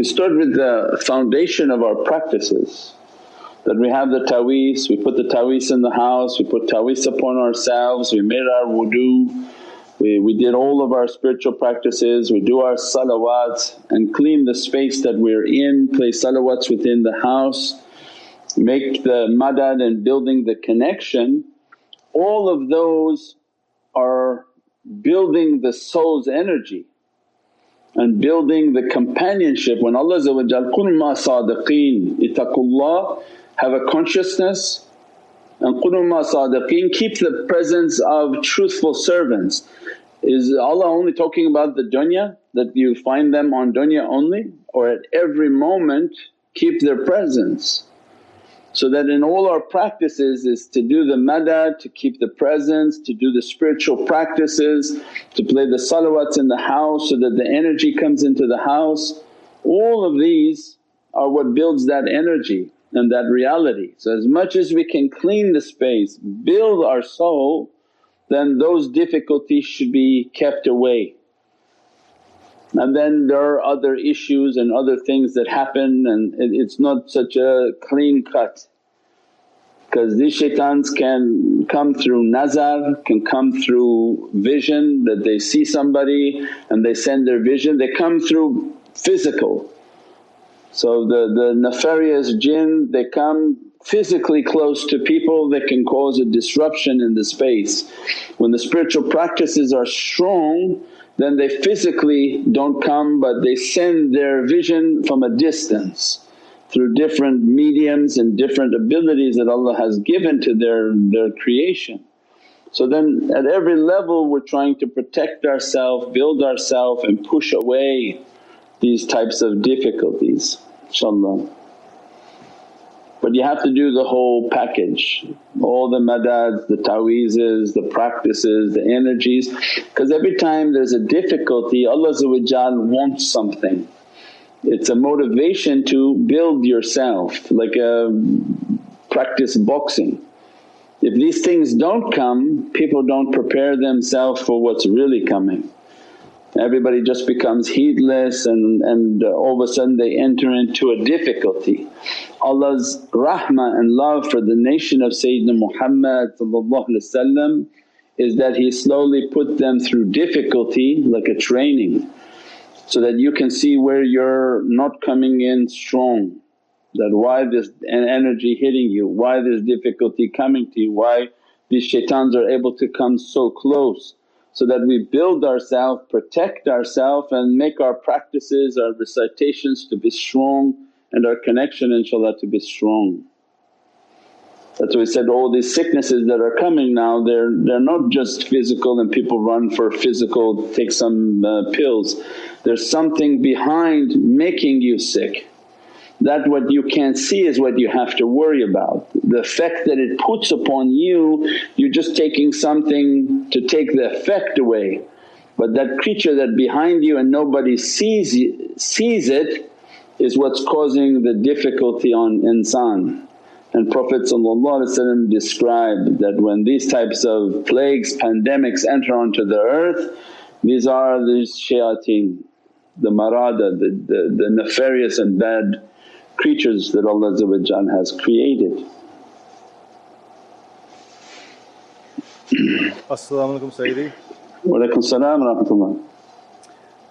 We start with the foundation of our practices. That we have the ta'weez, we put the ta'weez in the house, we put ta'weez upon ourselves, we made our wudu, we, we did all of our spiritual practices, we do our salawats and clean the space that we're in, place salawats within the house, make the madad and building the connection. All of those are building the soul's energy and building the companionship. When Allah qul sadiqeen ittaqullah have a consciousness and qul ma sadiqeen keep the presence of truthful servants. Is Allah only talking about the dunya that you find them on dunya only or at every moment keep their presence? So that in all our practices is to do the madad, to keep the presence, to do the spiritual practices, to play the salawats in the house so that the energy comes into the house. All of these are what builds that energy and that reality. So as much as we can clean the space, build our soul then those difficulties should be kept away. And then there are other issues and other things that happen and it's not such a clean cut because these shaitans can come through nazar, can come through vision that they see somebody and they send their vision, they come through physical. So the, the nefarious jinn they come physically close to people that can cause a disruption in the space. When the spiritual practices are strong then they physically don't come but they send their vision from a distance through different mediums and different abilities that Allah has given to their, their creation. So then at every level we're trying to protect ourselves, build ourselves and push away these types of difficulties inshaAllah. But you have to do the whole package, all the madads, the ta'weezes, the practices, the energies because every time there's a difficulty Allah wants something. It's a motivation to build yourself like a practice boxing. If these things don't come, people don't prepare themselves for what's really coming. Everybody just becomes heedless and, and uh, all of a sudden they enter into a difficulty. Allah's rahmah and love for the nation of Sayyidina Muhammad is that He slowly put them through difficulty like a training so that you can see where you're not coming in strong. That why this energy hitting you, why this difficulty coming to you, why these shaitans are able to come so close so that we build ourselves, protect ourselves and make our practices, our recitations to be strong and our connection inshaAllah to be strong. That's why we said all these sicknesses that are coming now they're, they're not just physical and people run for physical, take some uh, pills. There's something behind making you sick that what you can't see is what you have to worry about. The effect that it puts upon you, you're just taking something to take the effect away. But that creature that behind you and nobody sees, sees it is what's causing the difficulty on insan. And Prophet described that when these types of plagues, pandemics enter onto the earth, these are these shayateen, the marada, the, the, the nefarious and bad creatures that Allah has created. As-salamu alaykum Sayyidi. Wa salam rahmatullah.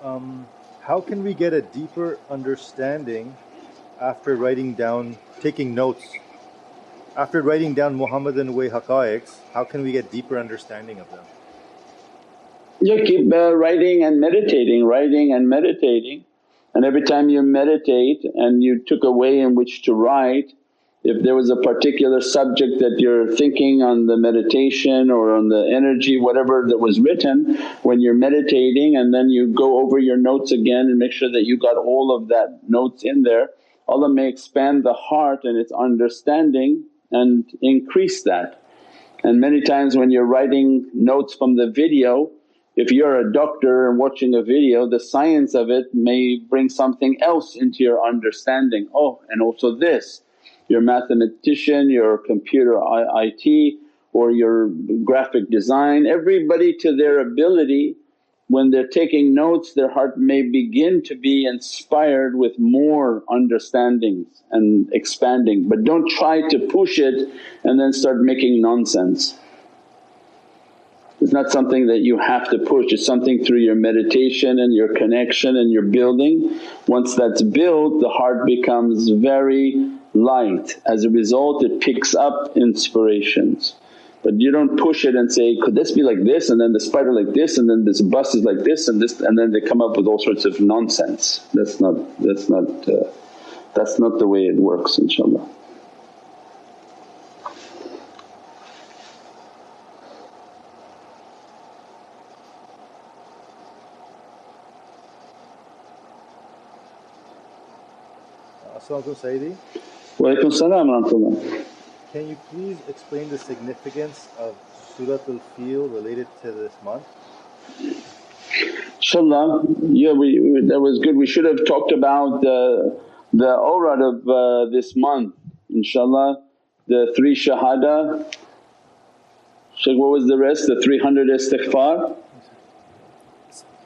Um, how can we get a deeper understanding after writing down, taking notes? After writing down Muhammadan way haqqaiqs, how can we get deeper understanding of them? You keep uh, writing and meditating, writing and meditating and every time you meditate and you took a way in which to write, if there was a particular subject that you're thinking on the meditation or on the energy, whatever that was written, when you're meditating and then you go over your notes again and make sure that you got all of that notes in there, Allah may expand the heart and its understanding and increase that. And many times when you're writing notes from the video if you're a doctor and watching a video the science of it may bring something else into your understanding, oh and also this. You're a mathematician, you're computer IT or your graphic design, everybody to their ability when they're taking notes their heart may begin to be inspired with more understandings and expanding but don't try to push it and then start making nonsense. It's not something that you have to push, it's something through your meditation and your connection and your building. Once that's built the heart becomes very light, as a result it picks up inspirations. But you don't push it and say, could this be like this and then the spider like this and then this bus is like this and this and then they come up with all sorts of nonsense. That's not, that's not, uh, that's not the way it works inshaAllah. Assalamu Sayyidi. Wa alaykum salam Can you please explain the significance of Surat al-Fil related to this month? InshaAllah, yeah, we, we, that was good. We should have talked about the, the awrad of uh, this month, inshaAllah, the three shahada. Shaykh, what was the rest? The 300 istighfar?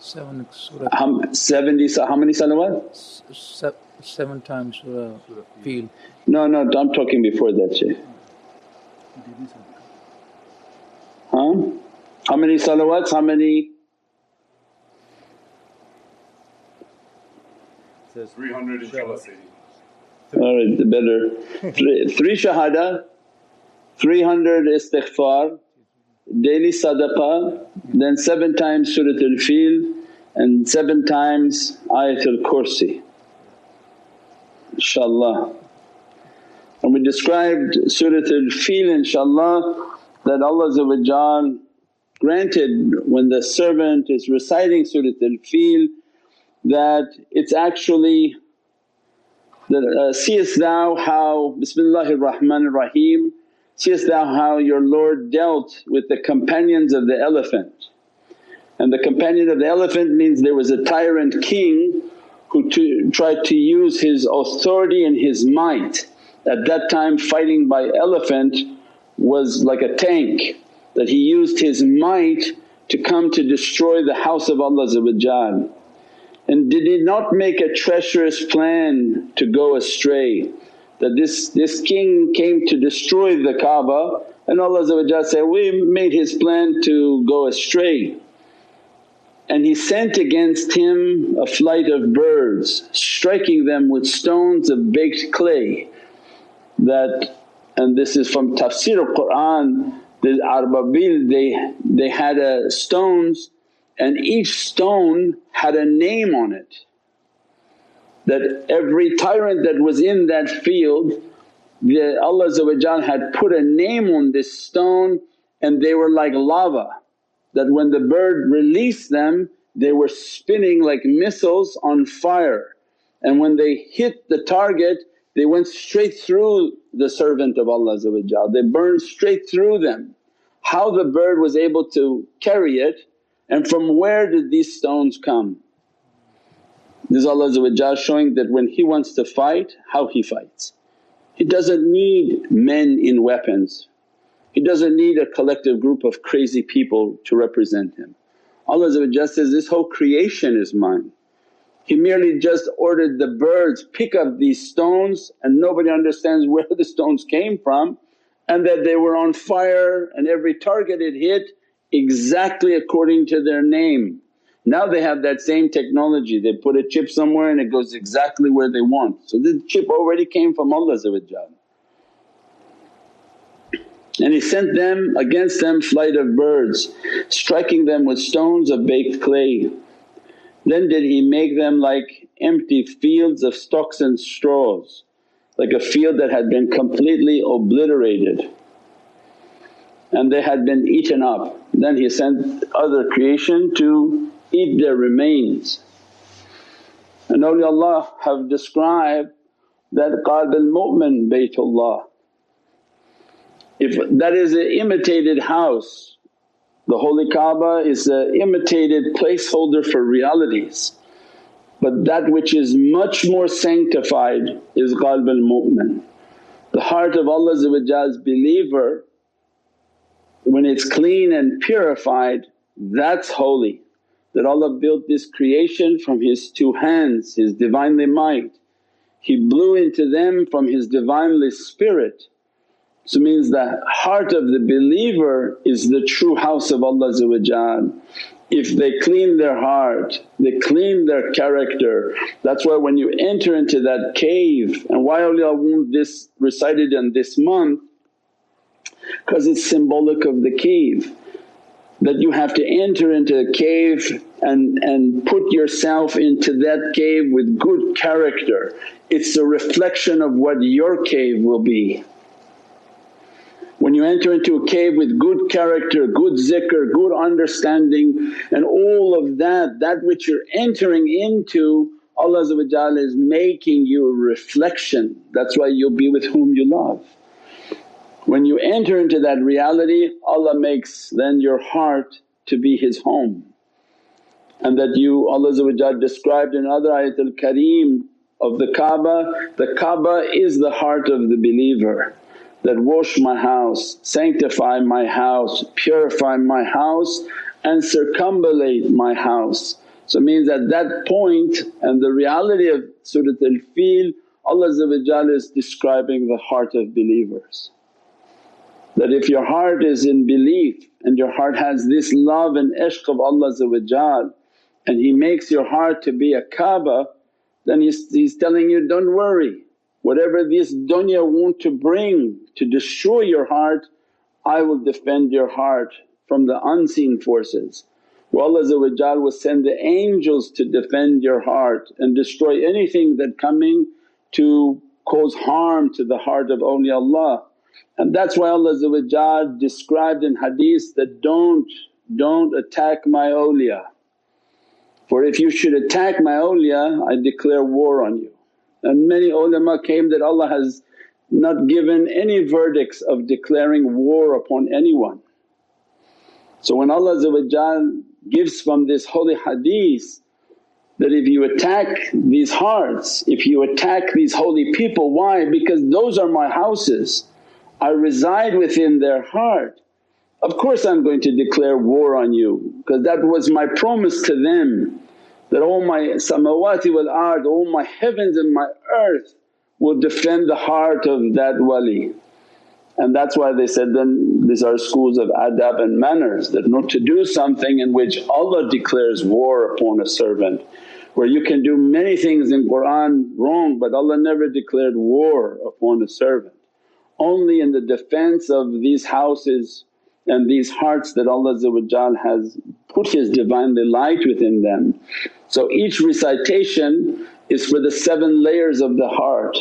Seven surah. How, 70, how many salawat? Se- seven times surah Fil. No, no, I'm talking before that Shaykh. Huh? How many salawats? How many? Says 300 inshaAllah Alright, the better. three, three shahada, 300 istighfar, daily sadaqah, then seven times Surat al-Fil and seven times Ayatul Kursi inshaAllah. And we described Surat al-Fil inshaAllah that Allah granted when the servant is reciting Surat al-Fil that it's actually that uh, seest thou how Bismillahir Rahmanir Rahim seest thou how your Lord dealt with the companions of the elephant. And the companion of the elephant means there was a tyrant king who to, tried to use his authority and his might. At that time fighting by elephant was like a tank that he used his might to come to destroy the house of Allah and did he not make a treacherous plan to go astray that this, this king came to destroy the Kaaba and Allah said, we made his plan to go astray. And he sent against him a flight of birds striking them with stones of baked clay that and this is from tafsir of Qur'an the Ababil they, they had stones and each stone had a name on it that every tyrant that was in that field the Allah had put a name on this stone and they were like lava that when the bird released them they were spinning like missiles on fire and when they hit the target they went straight through the servant of Allah they burned straight through them. How the bird was able to carry it and from where did these stones come? This is Allah showing that when He wants to fight, how He fights. He doesn't need men in weapons he doesn't need a collective group of crazy people to represent Him. Allah says, this whole creation is mine. He merely just ordered the birds pick up these stones and nobody understands where the stones came from and that they were on fire and every target it hit exactly according to their name. Now they have that same technology, they put a chip somewhere and it goes exactly where they want. So the chip already came from Allah and He sent them against them flight of birds, striking them with stones of baked clay. Then did He make them like empty fields of stalks and straws, like a field that had been completely obliterated and they had been eaten up. Then He sent other creation to eat their remains. And awliyaullah have described that qalb al-mu'min baytullah if that is an imitated house, the holy Kaaba is an imitated placeholder for realities. But that which is much more sanctified is qalb al-mu'min. The heart of Allah's believer when it's clean and purified that's holy. That Allah built this creation from His two hands, His Divinely might. He blew into them from His Divinely spirit. So means the heart of the believer is the true house of Allah if they clean their heart, they clean their character. That's why when you enter into that cave and why awliya want this recited in this month because it's symbolic of the cave that you have to enter into a cave and, and put yourself into that cave with good character. It's a reflection of what your cave will be. When you enter into a cave with good character, good zikr, good understanding and all of that, that which you're entering into Allah is making you a reflection. That's why you'll be with whom you love. When you enter into that reality Allah makes then your heart to be His home and that you Allah described in other ayatul kareem of the Kaaba, the Kaaba is the heart of the believer that wash my house, sanctify my house, purify my house and circumambulate my house. So means at that point and the reality of Surat al-Fil Allah is describing the heart of believers. That if your heart is in belief and your heart has this love and ishq of Allah and He makes your heart to be a Kaaba then he's, he's telling you, don't worry whatever this dunya want to bring to destroy your heart I will defend your heart from the unseen forces. Where Allah will send the angels to defend your heart and destroy anything that coming to cause harm to the heart of awliyaullah. And that's why Allah described in hadith that, don't, don't attack my awliya. For if you should attack my awliya I declare war on you. And many ulama came that Allah has not given any verdicts of declaring war upon anyone. So when Allah gives from this holy hadith that if you attack these hearts, if you attack these holy people, why? Because those are my houses, I reside within their heart. Of course I'm going to declare war on you because that was my promise to them that all my samawati wal ard, all my heavens and my earth will defend the heart of that wali. And that's why they said then these are schools of adab and manners that not to do something in which Allah declares war upon a servant. Where you can do many things in Qur'an wrong but Allah never declared war upon a servant. Only in the defense of these houses and these hearts that Allah has put His Divinely light within them. So each recitation is for the seven layers of the heart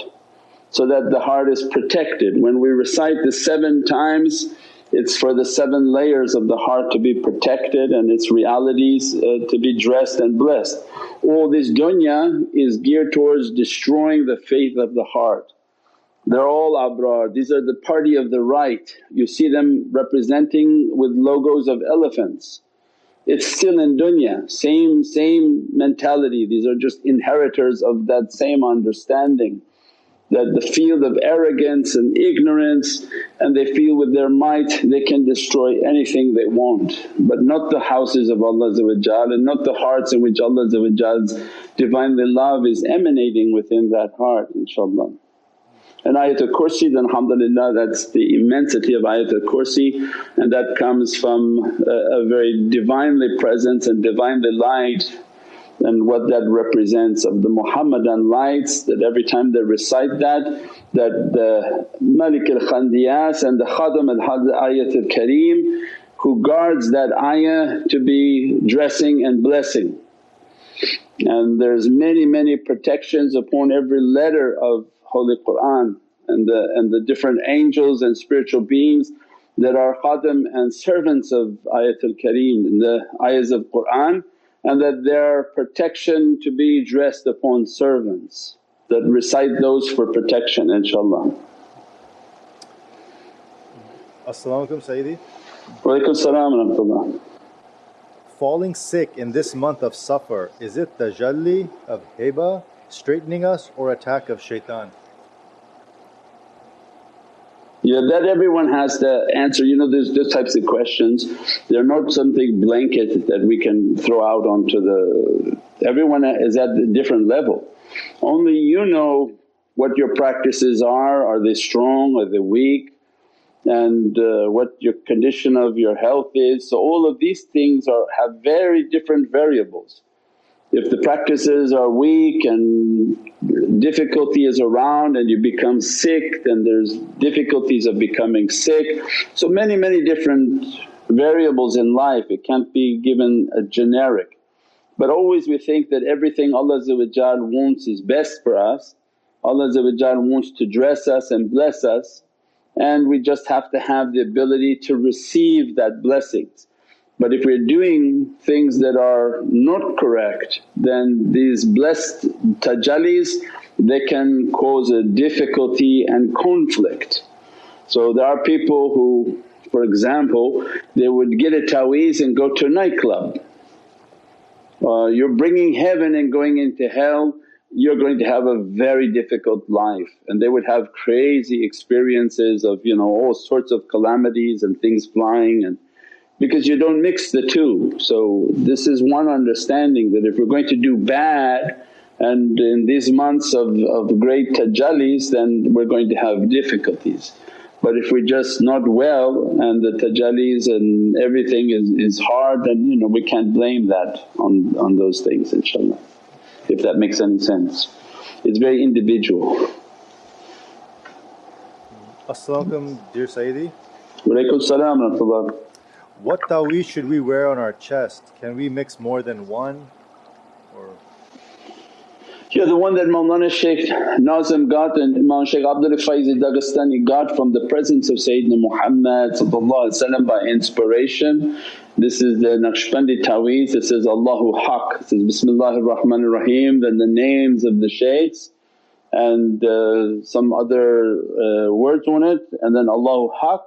so that the heart is protected. When we recite the seven times it's for the seven layers of the heart to be protected and its realities uh, to be dressed and blessed. All this dunya is geared towards destroying the faith of the heart. They're all Abraha, these are the party of the right. You see them representing with logos of elephants. It's still in dunya, same, same mentality, these are just inheritors of that same understanding that the field of arrogance and ignorance and they feel with their might they can destroy anything they want but not the houses of Allah and not the hearts in which Allah's Divinely love is emanating within that heart inshaAllah. And Ayatul Kursi then alhamdulillah that's the immensity of Ayatul Kursi and that comes from a, a very Divinely presence and Divinely light and what that represents of the Muhammadan lights that every time they recite that that the Malik al-Khandiyas and the Khadam al-Ayat al-Kareem who guards that ayah to be dressing and blessing. And there's many many protections upon every letter of Holy Qur'an and the, and the different angels and spiritual beings that are khadim and servants of Ayatul Kareem, in the ayahs of Qur'an and that their protection to be dressed upon servants that recite those for protection inshaAllah. As-salamu alaykum Sayyidi. Walaykum salam rahmatullah. Falling sick in this month of Safar, is it the tajalli of heba straightening us or attack of shaitan? Yeah, that everyone has to answer. You know, there's those types of questions. They're not something blanket that we can throw out onto the. Everyone is at a different level. Only you know what your practices are. Are they strong? Are they weak? And uh, what your condition of your health is. So, all of these things are have very different variables. If the practices are weak and difficulty is around and you become sick then there's difficulties of becoming sick. So many, many different variables in life, it can't be given a generic. But always we think that everything Allah wants is best for us, Allah wants to dress us and bless us and we just have to have the ability to receive that blessings. But if we're doing things that are not correct then these blessed tajallis they can cause a difficulty and conflict. So there are people who for example they would get a taweez and go to a nightclub. Uh, you're bringing heaven and going into hell you're going to have a very difficult life and they would have crazy experiences of you know all sorts of calamities and things flying and because you don't mix the two. So this is one understanding that if we're going to do bad and in these months of, of great tajallis then we're going to have difficulties. But if we're just not well and the tajallis and everything is, is hard then you know we can't blame that on, on those things inshaAllah if that makes any sense. It's very individual. As-salamu dear Sayyidi. Walaykum salam what taweez should we wear on our chest? Can we mix more than one? Or yeah, the one that Mawlana Shaykh Nazim got and Imam Shaykh Abdul Faiz Dagestani got from the presence of Sayyidina Muhammad by inspiration. This is the Naqshbandi Taweez, it says, Allahu Haq, it says, Bismillahir Rahmanir Rahim, then the names of the shaykhs and uh, some other uh, words on it. And then Allahu Haq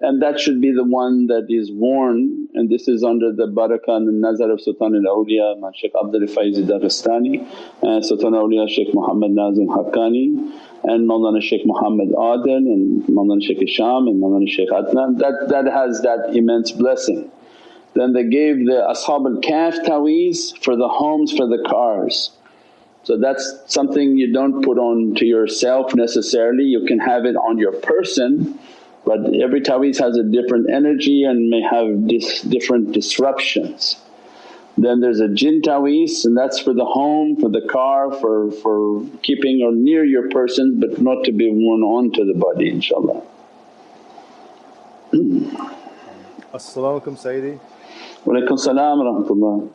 and that should be the one that is worn and this is under the barakah and the nazar of Sultan al-Awliya Ma Shaykh Abdul Faiz Dagestani and uh, Sultan al-Awliya Shaykh Muhammad Nazim Haqqani and Mawlana Shaykh Muhammad Adil and Mawlana Shaykh Hisham and Mawlana Shaykh Adnan that, that has that immense blessing. Then they gave the Ashab al-Kahf taweez for the homes for the cars. So that's something you don't put on to yourself necessarily, you can have it on your person but every taweez has a different energy and may have dis different disruptions. Then there's a jinn taweez and that's for the home, for the car, for, for keeping or near your person but not to be worn onto the body inshaAllah. As-salamu alaykum Sayyidi. Walaykum salam rahmatullah.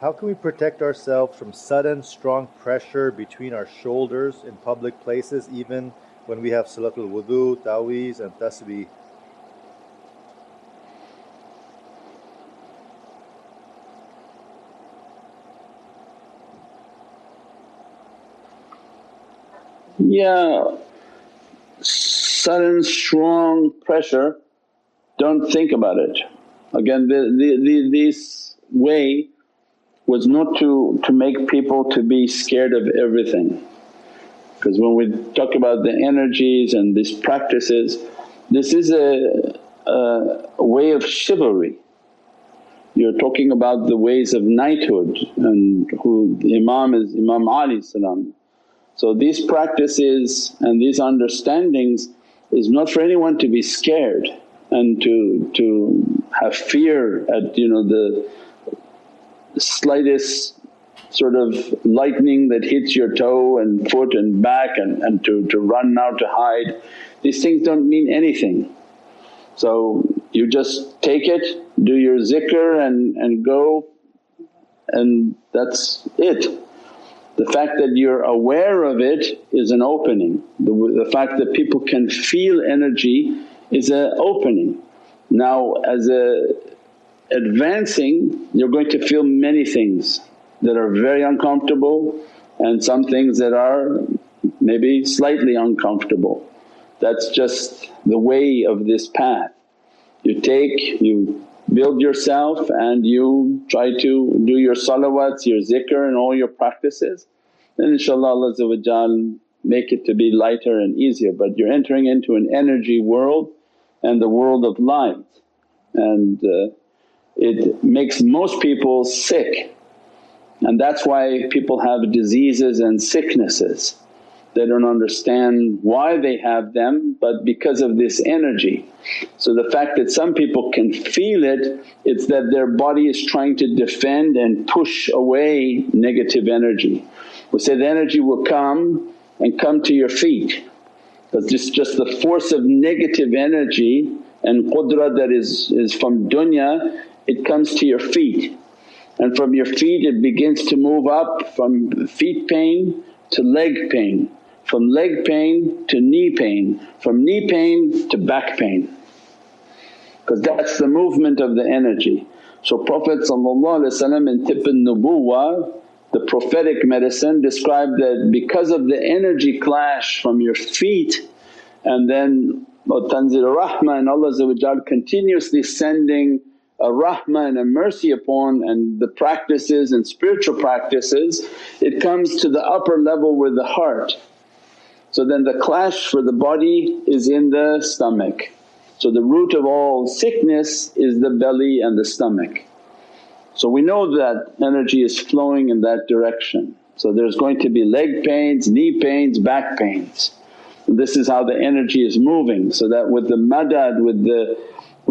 How can we protect ourselves from sudden strong pressure between our shoulders in public places even when we have Salatul Wudu, Taweez and Tasbih. Yeah, sudden strong pressure, don't think about it. Again the, the, the, this way was not to, to make people to be scared of everything because when we talk about the energies and these practices, this is a, a, way of chivalry. You're talking about the ways of knighthood and who the Imam is Imam Ali salam. So these practices and these understandings is not for anyone to be scared and to, to have fear at you know the slightest sort of lightning that hits your toe and foot and back and, and to, to run now to hide. These things don't mean anything. So you just take it, do your zikr and, and go and that's it. The fact that you're aware of it is an opening, the, the fact that people can feel energy is an opening. Now as a advancing you're going to feel many things that are very uncomfortable and some things that are maybe slightly uncomfortable. That's just the way of this path. You take, you build yourself and you try to do your salawats, your zikr and all your practices then inshaAllah Allah make it to be lighter and easier but you're entering into an energy world and the world of light and uh, it makes most people sick and that's why people have diseases and sicknesses. They don't understand why they have them but because of this energy. So the fact that some people can feel it, it's that their body is trying to defend and push away negative energy. We say the energy will come and come to your feet because just, just the force of negative energy and qudra that is, is from dunya it comes to your feet and from your feet it begins to move up from feet pain to leg pain, from leg pain to knee pain, from knee pain to back pain because that's the movement of the energy. So Prophet in Tibb nubuwah the prophetic medicine described that because of the energy clash from your feet and then tanzil rahmah and Allah continuously sending a rahmah and a mercy upon and the practices and spiritual practices, it comes to the upper level with the heart. So then the clash for the body is in the stomach. So the root of all sickness is the belly and the stomach. So we know that energy is flowing in that direction. So there's going to be leg pains, knee pains, back pains. This is how the energy is moving so that with the madad, with the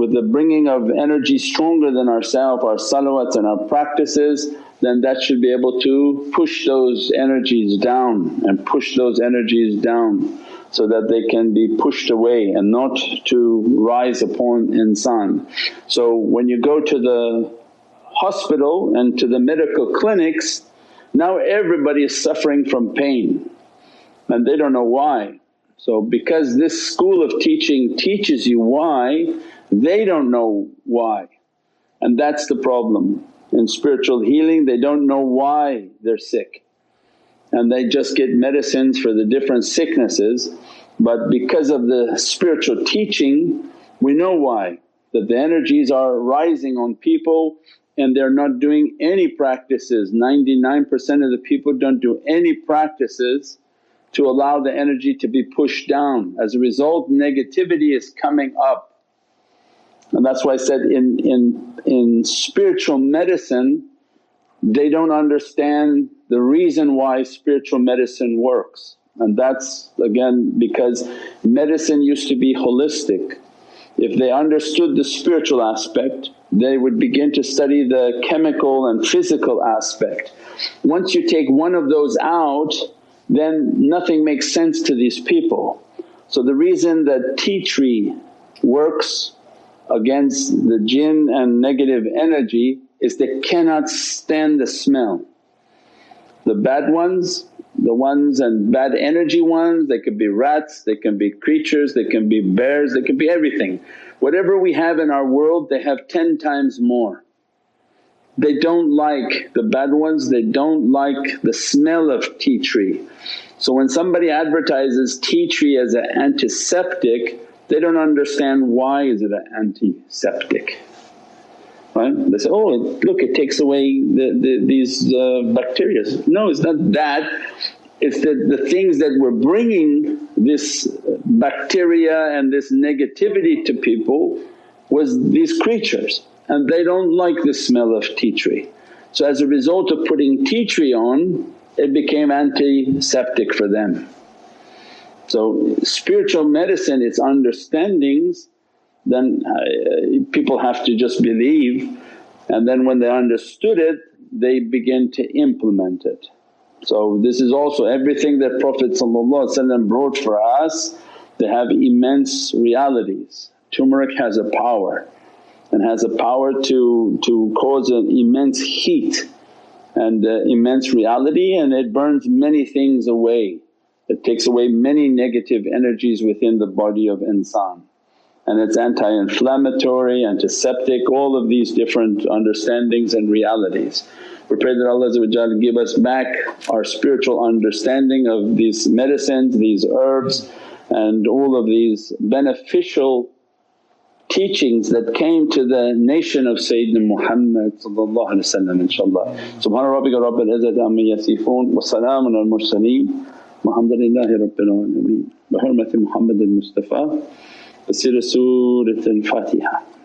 with the bringing of energy stronger than ourselves, our salawats and our practices then that should be able to push those energies down and push those energies down so that they can be pushed away and not to rise upon insan. So when you go to the hospital and to the medical clinics now everybody is suffering from pain and they don't know why. So because this school of teaching teaches you why they don't know why and that's the problem. In spiritual healing they don't know why they're sick and they just get medicines for the different sicknesses but because of the spiritual teaching we know why that the energies are rising on people and they're not doing any practices. 99% of the people don't do any practices to allow the energy to be pushed down. As a result negativity is coming up and that's why I said in, in, in spiritual medicine they don't understand the reason why spiritual medicine works and that's again because medicine used to be holistic. If they understood the spiritual aspect they would begin to study the chemical and physical aspect. Once you take one of those out then nothing makes sense to these people. So the reason that tea tree works against the jinn and negative energy is they cannot stand the smell. The bad ones, the ones and bad energy ones, they could be rats, they can be creatures, they can be bears, they can be everything. Whatever we have in our world they have 10 times more. They don't like the bad ones, they don't like the smell of tea tree. So when somebody advertises tea tree as an antiseptic they don't understand why is it an antiseptic right? They say, oh look it takes away the, the, these uh, bacteria. No it's not that, it's that the things that were bringing this bacteria and this negativity to people was these creatures and they don't like the smell of tea tree. So as a result of putting tea tree on it became antiseptic for them. So spiritual medicine its understandings then uh, people have to just believe and then when they understood it they begin to implement it. So this is also everything that Prophet brought for us they have immense realities. Turmeric has a power and has a power to, to cause an immense heat and uh, immense reality and it burns many things away it takes away many negative energies within the body of insan and it's anti-inflammatory, antiseptic, all of these different understandings and realities. We pray that Allah give us back our spiritual understanding of these medicines, these herbs and all of these beneficial teachings that came to the nation of Sayyidina Muhammad inshaAllah. Subhana rabbika rabbil izzati amma yasifoon wa salaamun al mursaleen والحمد لله رب العالمين. بحرمة محمد المصطفى تفسير سورة الفاتحة.